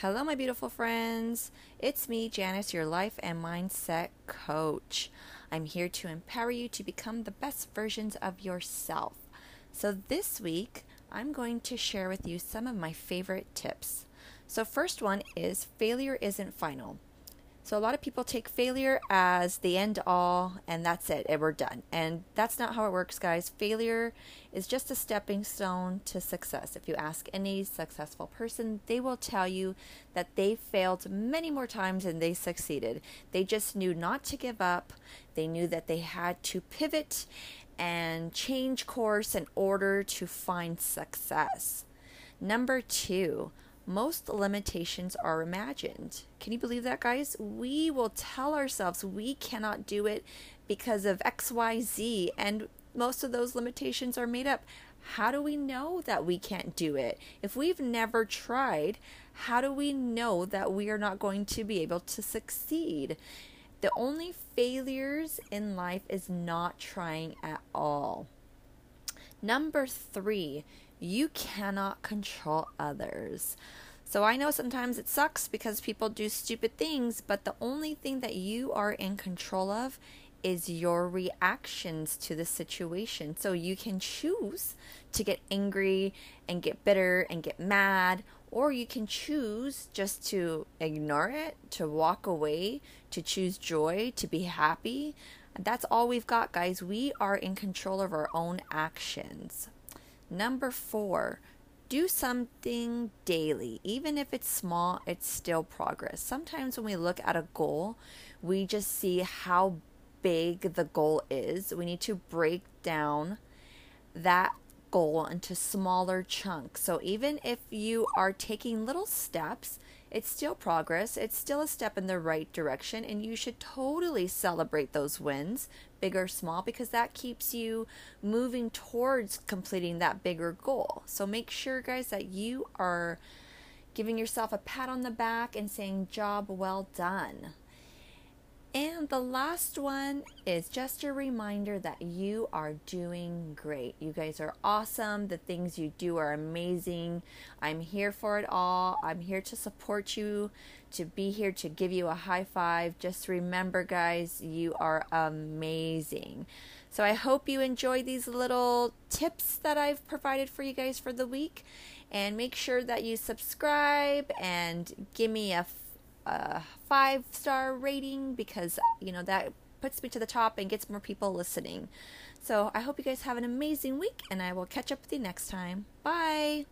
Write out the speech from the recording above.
Hello, my beautiful friends. It's me, Janice, your life and mindset coach. I'm here to empower you to become the best versions of yourself. So, this week, I'm going to share with you some of my favorite tips. So, first one is failure isn't final. So a lot of people take failure as the end all and that's it, and we're done. And that's not how it works, guys. Failure is just a stepping stone to success. If you ask any successful person, they will tell you that they failed many more times than they succeeded. They just knew not to give up. They knew that they had to pivot and change course in order to find success. Number 2, most limitations are imagined. Can you believe that, guys? We will tell ourselves we cannot do it because of XYZ, and most of those limitations are made up. How do we know that we can't do it? If we've never tried, how do we know that we are not going to be able to succeed? The only failures in life is not trying at all. Number three, you cannot control others. So I know sometimes it sucks because people do stupid things, but the only thing that you are in control of is your reactions to the situation. So you can choose to get angry and get bitter and get mad, or you can choose just to ignore it, to walk away, to choose joy, to be happy. That's all we've got, guys. We are in control of our own actions. Number four, do something daily. Even if it's small, it's still progress. Sometimes when we look at a goal, we just see how big the goal is. We need to break down that goal into smaller chunks. So even if you are taking little steps, it's still progress. It's still a step in the right direction, and you should totally celebrate those wins, big or small, because that keeps you moving towards completing that bigger goal. So make sure, guys, that you are giving yourself a pat on the back and saying, Job well done. And the last one is just a reminder that you are doing great. You guys are awesome. The things you do are amazing. I'm here for it all. I'm here to support you, to be here to give you a high five. Just remember, guys, you are amazing. So I hope you enjoy these little tips that I've provided for you guys for the week. And make sure that you subscribe and give me a a five star rating because you know that puts me to the top and gets more people listening. So I hope you guys have an amazing week and I will catch up with you next time. Bye.